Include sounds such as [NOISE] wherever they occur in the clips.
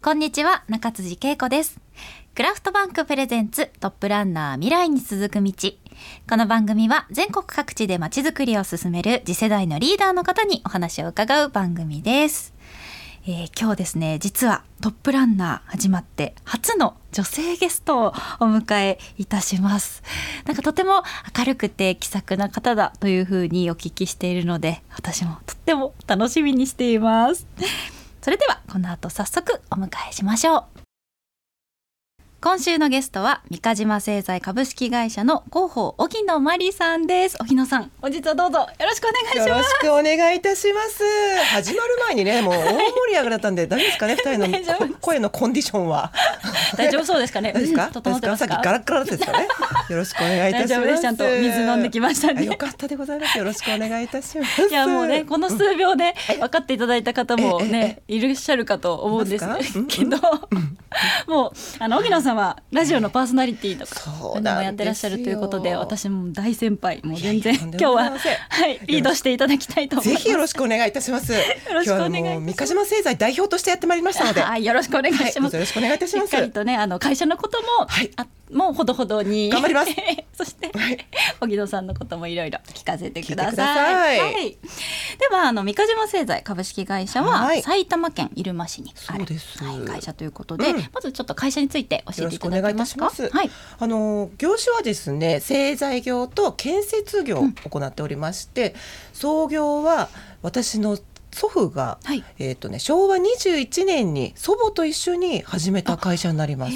こんにちは中辻恵子です。クラフトバンクプレゼンツトップランナー未来に続く道。この番組は全国各地でまちづくりを進める次世代のリーダーの方にお話を伺う番組です。えー、今日ですね実はトップランナー始まって初の女性ゲストをお迎えいたします。なんかとても明るくて気さくな方だというふうにお聞きしているので私もとっても楽しみにしています。それではこの後早速お迎えしましょう。今週のゲストは三ヶ島製材株式会社の広報荻野真理さんです。荻野さん本日はどうぞ。よろしくお願いします。よろしくお願いいたします。始まる前にねもう大盛り上がったんで [LAUGHS] 大丈夫ですかね二人の声のコンディションは。大丈夫そうですかね？ですか、うん、さっきガラガラですかね。よろしくお願いいたします。ちゃんと水飲んできましたねよかったでございます。よろしくお願いいたします。いやもうねこの数秒で分かっていただいた方もねいらっしゃるかと思うんですけど。[LAUGHS] もうあの荻野さんはラジオのパーソナリティとか何もやってらっしゃるということで私も大先輩。もう全然今日ははいリードしていただきたいとぜひよろしくお願いいたします。よろしくお願いします。三ヶ島製材代表としてやってまいりましたので。はいよろしくお願いします、よろしくお願いいたします。しっかりとねあの会社のことも、はい、あもうほどほどに。頑張ります。[LAUGHS] そして荻野さんのこともいろいろ聞かせてください。はい、ではあの三ヶ島製材株式会社は、埼玉県入間市にある、はい、会社ということで、うん、まずちょっと会社について教えていただけますか？はい、あの業種はですね製材業と建設業を行っておりまして、うん、創業は私の祖父が、はい、えっ、ー、とね昭和21年に祖母と一緒に始めた会社になります。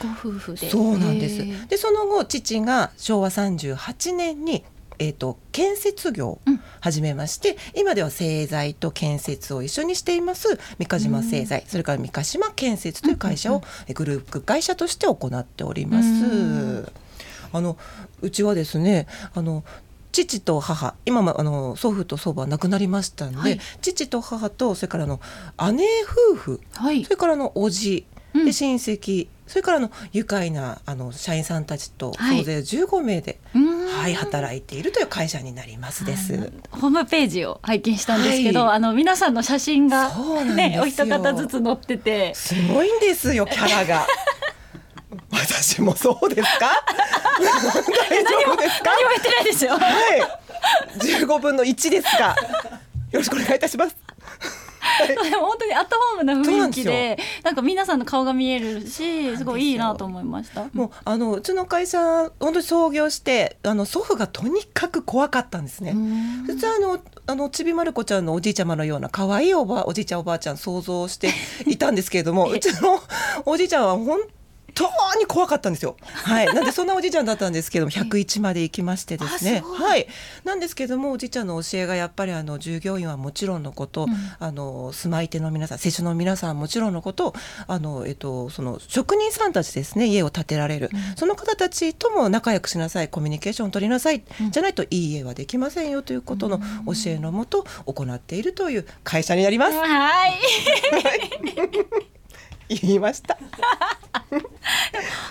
ご夫婦で。そうなんです。でその後父が昭和38年にえーと、建設業を始めまして、うん、今では製材と建設を一緒にしています三ヶ島製材、うん、それから三ヶ島建設という会社をグループ会社として行っております。うん、あのうちはですねあの父と母今もあの祖父と祖母は亡くなりましたので、はい、父と母とそれからの姉夫婦、はい、それからの叔父で親戚、それからの愉快なあの社員さんたちと総勢15名で、はい、働いているという会社になりますです。ホームページを拝見したんですけど、はい、あの皆さんの写真がねお一方ずつ載ってて、すごいんですよキャラが。[LAUGHS] 私もそうですか？大丈夫ですか？何も言ってないですよ。はい。15分の1ですがよろしくお願いいたします [LAUGHS] でも本当にアットホームな雰囲気でなんか皆さんの顔が見えるしすごいいいなと思いました。もうあのうちの会社本当に創業してあの祖父がとにかく怖かったんですね。普通あのあのちびまる子ちゃんのおじいちゃまのような可愛いおばおじいちゃんおばあちゃん想像していたんですけれども [LAUGHS] うちのおじいちゃんは本当に怖かったんですよ。はい、なんでそんなおじいちゃんだったんですけども101まで行きましてですね。はい。なんですけどもおじいちゃんの教えがやっぱりあの従業員はもちろんのこと、うん、あの住まい手の皆さん接種の皆さんもちろんのことあの、えっと、その職人さんたちですね家を建てられる、うん、その方たちとも仲良くしなさいコミュニケーションを取りなさい、うん、じゃないといい家はできませんよということの教えのもと行っているという会社になります。はい [LAUGHS] 言いました。[LAUGHS]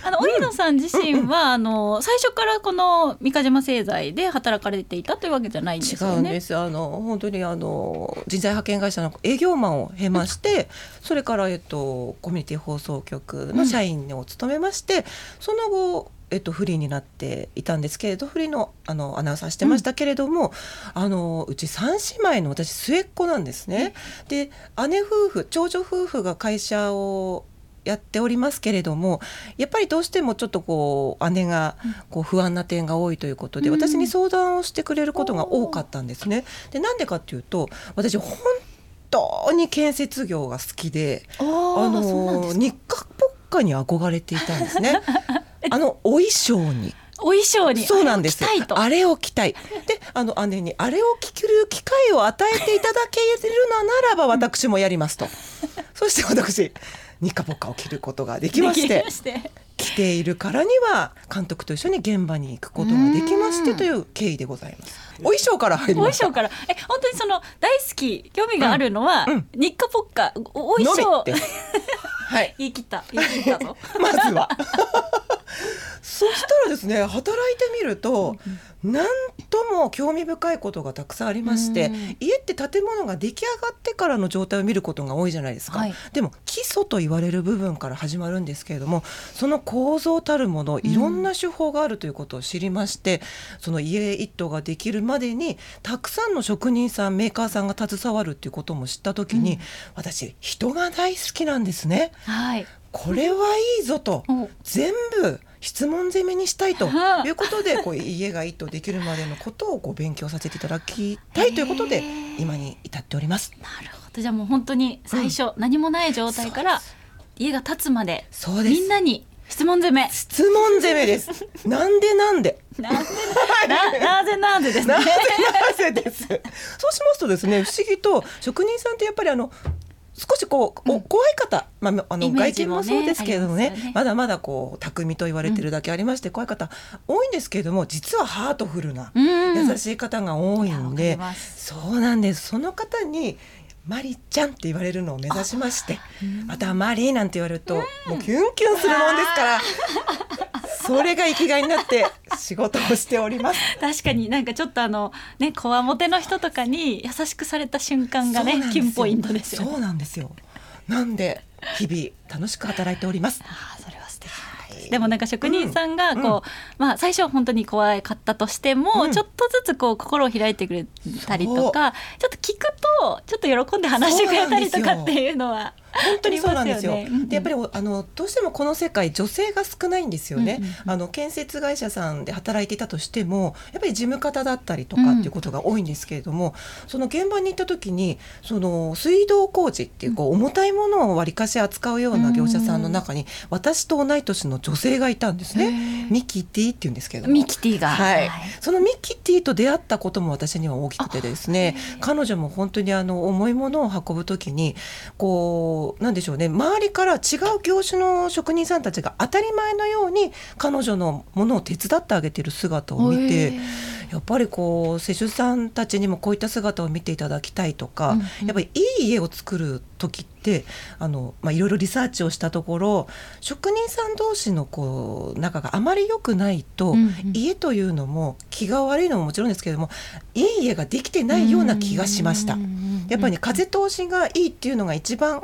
あの荻野さん自身は、あの最初からこの三ヶ島製材で働かれていたというわけじゃないんですよね。違うんです。あの本当にあの人材派遣会社の営業マンを経まして、それからえっとコミュニティ放送局の社員を務めまして、うん、その後えっと、フリーになっていたんですけれどフリーのあのアナウンサーしてましたけれども、うん、あのうち3姉妹の私末っ子なんですね。で姉夫婦長女夫婦が会社をやっておりますけれどもやっぱりどうしてもちょっとこう姉がこう不安な点が多いということで、私に相談をしてくれることが多かったんですね。でなんでかっていうと私本当に建設業が好きであの日課に憧れていたんですね。[LAUGHS] あのお衣装に。お衣装に。そうなんです。あれを着たいであの姉にあれを着る機会を与えていただけるのならば私もやりますと。[LAUGHS] そして私ニカポカを着ることができまして着て。いるからには監督と一緒に現場に行くことができましてという経緯でございます。お衣装から入りましお衣装から。え本当にその大好き興味があるのは、うん。うん、ニッカポッカお衣装。[LAUGHS] はい。言い切った言い切ったぞ [LAUGHS] まずはそしたらですね働いてみると、なんとも興味深いことがたくさんありまして、うん家って建物が出来上がってからの状態を見ることが多いじゃないですか、はい。でも基礎と言われる部分から始まるんですけれどもその構造たるものいろんな手法があるということを知りまして、その家一棟ができるまでにたくさんの職人さんメーカーさんが携わるっていうことも知った時に、うん。私人が大好きなんですね。はい。これはいいぞと。お。全部質問攻めにしたいとはあいうことでこう家が一棟できるまでのことをこう勉強させていただきたいということで今に至っております。なるほど。じゃあもう本当に最初、何もない状態から家が建つまでそうです。みんなに質問攻め。質問攻めです。[LAUGHS] なんでなんで？なぜななぜなぜですね。[LAUGHS] なぜなぜです？そうしますとですね不思議と職人さんってやっぱりあの少しこう、おうん。怖い方、まあ、あの外見もそうですけれどもねありますよね。まだまだこう巧と言われてるだけありまして、怖い方多いんですけれども実はハートフルな、うん。優しい方が多いんでそうなんです。その方にマリちゃんって言われるのを目指しましてまたマリーなんて言われると、もうキュンキュンするもんですからそれが生きがいになって仕事をしております。[LAUGHS] 確かになんかちょっとあのねこわもての人とかに優しくされた瞬間がねキュンポイントですよねそうなんですよ。なんで日々楽しく働いております。あーそれでもなんか職人さんがうん。こう、まあ最初は本当に怖かったとしても、うん。ちょっとずつこう心を開いてくれたりとかちょっと聞くとちょっと喜んで話してくれたりとかっていうのは本当にそうなんですよ。ありますよね。でやっぱりおあのどうしてもこの世界女性が少ないんですよね。うんうんうん。あの建設会社さんで働いていたとしてもやっぱり事務方だったりとかうん。っていうことが多いんですけれども、その現場に行った時にその水道工事っていうこう重たいものをわりかし扱うような業者さんの中に私と同い年の女性がいたんですね。ミキティっていうんですけれども。ミキティが、はい、そのミキティと出会ったことも私には大きくてですね彼女も本当にあの重いものを運ぶ時にこうなんでしょうね。周りから違う業種の職人さんたちが当たり前のように彼女のものを手伝ってあげてる姿を見へてーやっぱりこう施主さんたちにもこういった姿を見ていただきたいとか、うんうん。やっぱりいい家を作る時ってあの、まあ、いろいろリサーチをしたところ職人さん同士のこう仲があまり良くないと、うんうん。家というのも気が悪いのももちろんですけれどもいい家ができてないような気がしました。やっぱりね風通しがいいっていうのが一番、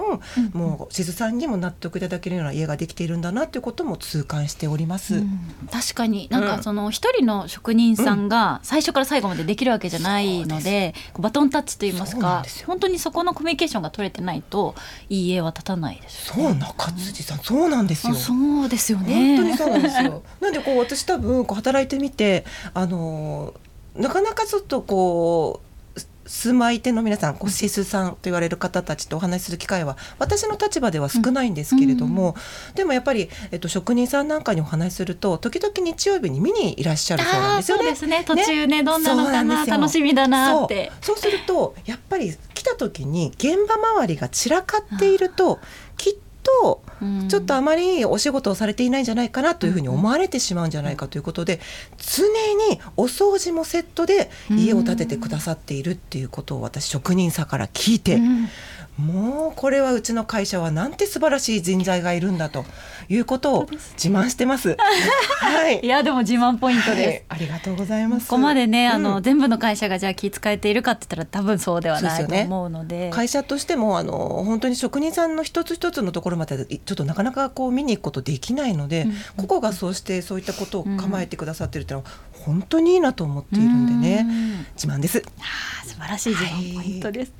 もうしずさんにも納得いただけるような家ができているんだなということも痛感しております。うん。確かに。なんかその一人の職人さんが最初から最後までできるわけじゃないので、こうバトンタッチといいますか本当にそこのコミュニケーションが取れてないといい家は建たないですよそうね。中辻さんそうなんですよあ。そうですよね。本当にそうなんですよ。な [LAUGHS] んでこう私多分こう働いてみてあのなかなかちょっとこうす住まい手の皆さんこうシスさんと言われる方たちとお話しする機会は私の立場では少ないんですけれども、でもやっぱり、えっと、職人さんなんかにお話しすると時々日曜日に見にいらっしゃるそうなんですよね。ね。途中ねどんなのかな楽しみだなって。そうするとやっぱり来た時に現場周りが散らかっているときっとうん。ちょっとあまりお仕事をされていないんじゃないかなというふうに思われてしまうんじゃないかということで常にお掃除もセットで家を建ててくださっているっていうことを私職人さんから聞いてうんもうこれはうちの会社はなんて素晴らしい人材がいるんだということを自慢してます。[LAUGHS] はいいやでも自慢ポイントです。はいありがとうございます。ここまでね、あのうん全部の会社がじゃあ気遣えているかって言ったら多分そうではないね思うので。会社としてもあの本当に職人さんの一つ一つのところまでちょっとなかなかこう見に行くことできないので、うんここがそうしてそういったことを構えてくださってるっていうのは本当にいいなと思っているんでねうん自慢です。あー素晴らしい自慢ポイントです。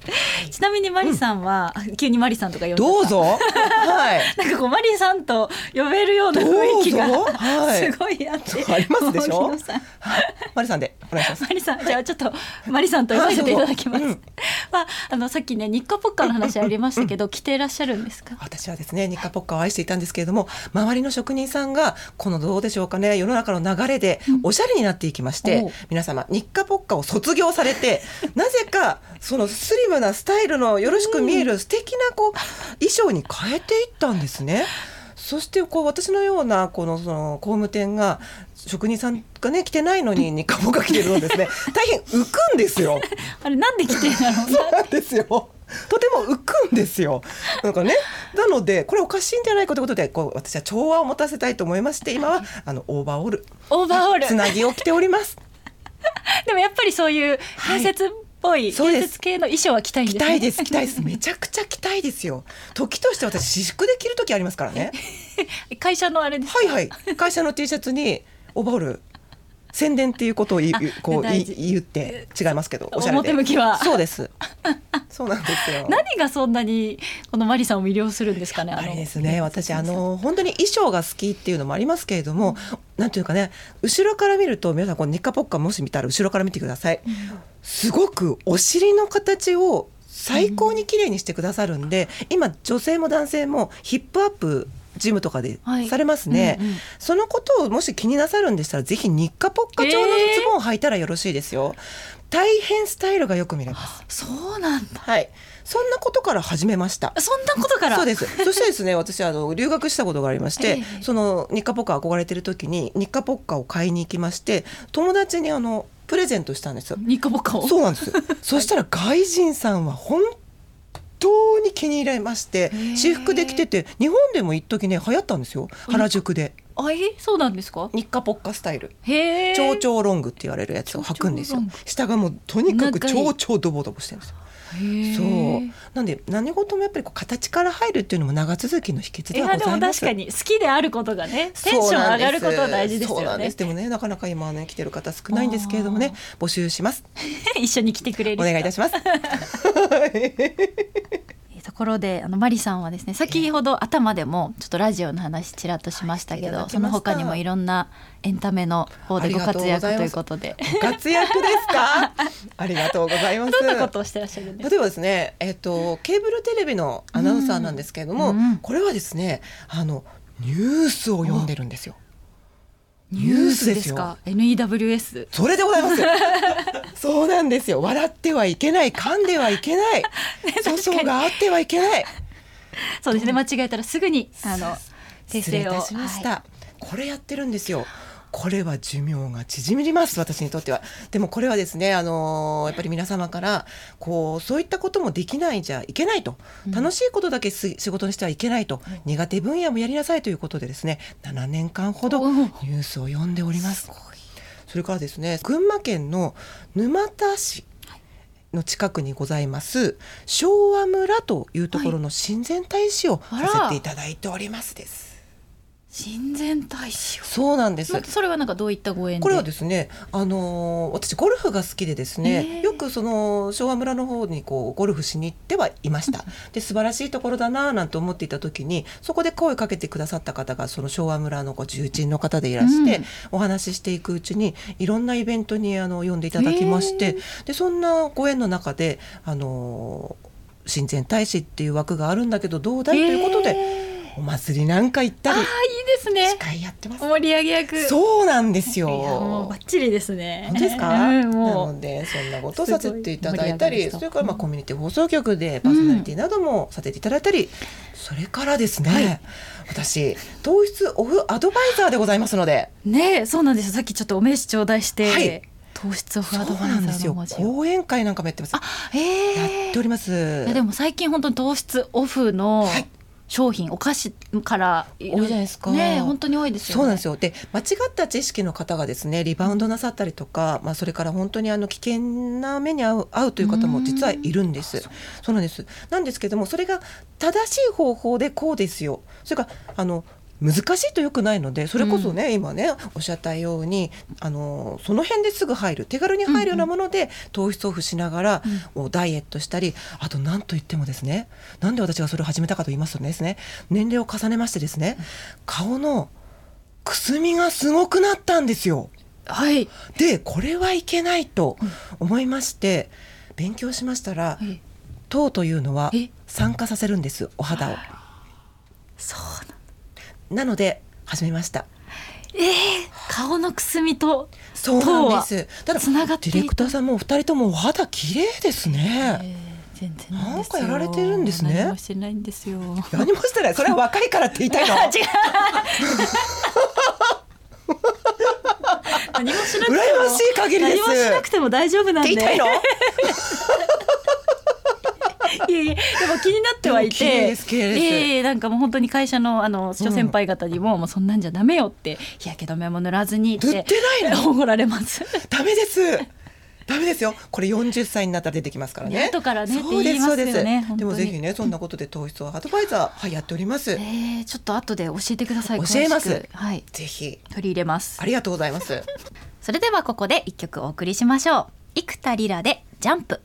ちなみにマリさんは、あ急にマリさんとか呼んどう。ぞ。はい。[LAUGHS] なんかこうマリさんと呼べるような雰囲気がすごいあって、ありますでしょ？マリさんでお願いします。マリさんじゃあちょっとマリさんと呼ばせていただきます。はいどうぞ [LAUGHS] まああのさっきね日課ポッカの話ありましたけど、着ていらっしゃるんですか？私はですね日課ポッカを愛していたんですけれども周りの職人さんがこのどうでしょうかね世の中の流れでおしゃれになっていきまして、おう皆様日課ポッカを卒業されて [LAUGHS] なぜかそのスリムなスタイルのよろしく見える素敵なこう衣装に変えていったんですね。そしてこう私のようなこのその工務店が職人さんがね着てないのに日課ポッカ着てるのですね大変浮くんですよ。[LAUGHS] あれなんで着てんだろうな。そうなんですよ。とても浮くんですよ。なんかね、なのでこれおかしいんじゃないかということで、こう私は調和を持たせたいと思いまして、今はあのオーバーオール、オーバーオールつなぎを着ております。[LAUGHS] でもやっぱりそういう建設っぽい、そうです。建設系の衣装は着たいんですね。着たいです着たいです。めちゃくちゃ着たいですよ。[LAUGHS] 時として私私服で着る時ありますからね。[LAUGHS] 会社のあれですか？はいはい。会社の T シャツにオーバール宣伝っていうことを言あうこうい言って違いますけどおしゃれで。表向きは。そうです。[LAUGHS] そうなんですよ。何がそんなにこのマリさんを魅了するんですかねあれですね私あの本当に衣装が好きっていうのもありますけれども、なんていうかね後ろから見ると皆さんこのニッカポッカもし見たら後ろから見てください、すごくお尻の形を最高に綺麗にしてくださるんで、今女性も男性もヒップアップジムとかではい。されますね、うんうん。そのことをもし気になさるんでしたらぜひニッカポッカ調のズボンを履いたらよろしいですよ、大変スタイルがよく見れます。そうなんだ。はい。そんなことから始めました。そんなことから？そうです。そしてですね、私あの留学したことがありまして、ええ。その日課ポッカ憧れてる時に日課ポッカを買いに行きまして、友達にあのプレゼントしたんですよ。ニッカボカを？そうなんです。そしたら外人さんは本当に気に入られましてえ、私服で着てて日本でも一時ね流行ったんですよ。原宿であえそうなんですか？日課ポッカスタイル。へえ蝶々ロングって言われるやつを履くんですよ。下がもうとにかく長い超超ドボドボしてるんですよ。そうなんで何事もやっぱりこう形から入るっていうのも長続きの秘訣いではやでもございます。確かに好きであることがねテンション上がることは大事ですよねそうなんです。でもねなかなか今ね来てる方少ないんですけれどもね募集します。一緒に来てくれるお願いいたします。[LAUGHS] ところであのマリさんはですね先ほど頭でもちょっとラジオの話ちらっとしましたけど、はいその他にもいろんなエンタメの方でご活躍ということでご活躍ですか？[LAUGHS] ありがとうございます。どんなことをしてらっしゃるんですか？例えばですね、えっ、とケーブルテレビのアナウンサーなんですけれども、うんうんこれはですね、あのニュースを読んでるんですよ。ニュースですか？NEWS それでございます。[LAUGHS] そうなんですよ。笑ってはいけない、噛んではいけない、[LAUGHS] 粗相があってはいけない。そうですね。間違えたらすぐにあの訂正を失礼いたしました、はこれやってるんですよこれは寿命が縮みます私にとっては。でもこれはですねあのーやっぱり皆様からこうそういったこともできないじゃいけないと、楽しいことだけす仕事にしてはいけないと、苦手分野もやりなさいということでですね7年間ほどおニュースを読んでおります。それからですね群馬県の沼田市の近くにございます昭和村というところの親善大使をさせていただいておりますです。親善大使を。そうなんです。それはなんかどういったご縁で？これはですね、あのー私ゴルフが好きでですね、へーよくその昭和村の方にこうゴルフしに行ってはいました。で素晴らしいところだなぁなんて思っていた時に、そこで声かけてくださった方がその昭和村のこう重鎮の方でいらして、うん。お話ししていくうちにいろんなイベントにあの呼んでいただきまして、でそんなご縁の中であのー親善大使っていう枠があるんだけどどうだい？ということでお祭りなんか行ったりですね。司会やってます。盛り上げ役。そうなんですよ。いやもうバッチリですね。本当ですか、うん、なのでそんなことをさせていただいたりそれからまあコミュニティ放送局でパーソナリティなどもさせていただいたり、それからですね、私糖質オフアドバイザーでございますので。ねそうなんですよ。さっきちょっとお名刺頂戴して、はい。糖質オフアドバイザなんですの講演会なんかもやってます。あへやえっております。いやでも最近本当に糖質オフのはい商品、お菓子から多多いじゃないですか。ね本当に多いですよね。そうなんですよ。で間違った知識の方がですねリバウンドなさったりとか、まあ、それから本当にあの危険な目に遭う遭うという方も実はいるんです。そうなんです。なんですけどもそれが正しい方法でこうですよ。それからあの難しいとよくないのでそれこそね、今ねおっしゃったようにあのその辺ですぐ入る手軽に入るようなもので、糖質オフしながら、もうダイエットしたりあと何と言ってもですねなんで私がそれを始めたかと言いますとですね年齢を重ねましてですね顔のくすみがすごくなったんですよ。はい。でこれはいけないと思いまして、勉強しましたらえ糖というのはえ？酸化させるんですお肌を。そうなので始めました。えー、顔のくすみとそうなんです。ただつながってディレクターさんもお二人ともお肌綺麗ですえね。ー全然なんかやられてるんですね何もしてないんですよ何もしてない。それは若いからって言いたいの。[LAUGHS] 違う [LAUGHS] 何もしなくても羨ましい限りです何もしなくても大丈夫なんでって言いたいの？[LAUGHS] [LAUGHS] いえいえでも気になってはいて。いえいえなんかもう本当に会社のあの諸先輩方にも,、もうそんなんじゃダメよって日焼け止めも塗らずにって塗ってないの。[LAUGHS] 怒られます。ダメです。ダメですよ。これ40歳になったら出てきますからね。後からねってそうです言いますよねそうです。本当に。でもぜひねそんなことで糖質アドバイザーはいやっております。えー、ちょっと後で教えてください教えます。はい。ぜひ。取り入れます。ありがとうございます。[LAUGHS] それではここで一曲お送りしましょう。生田リラでジャンプ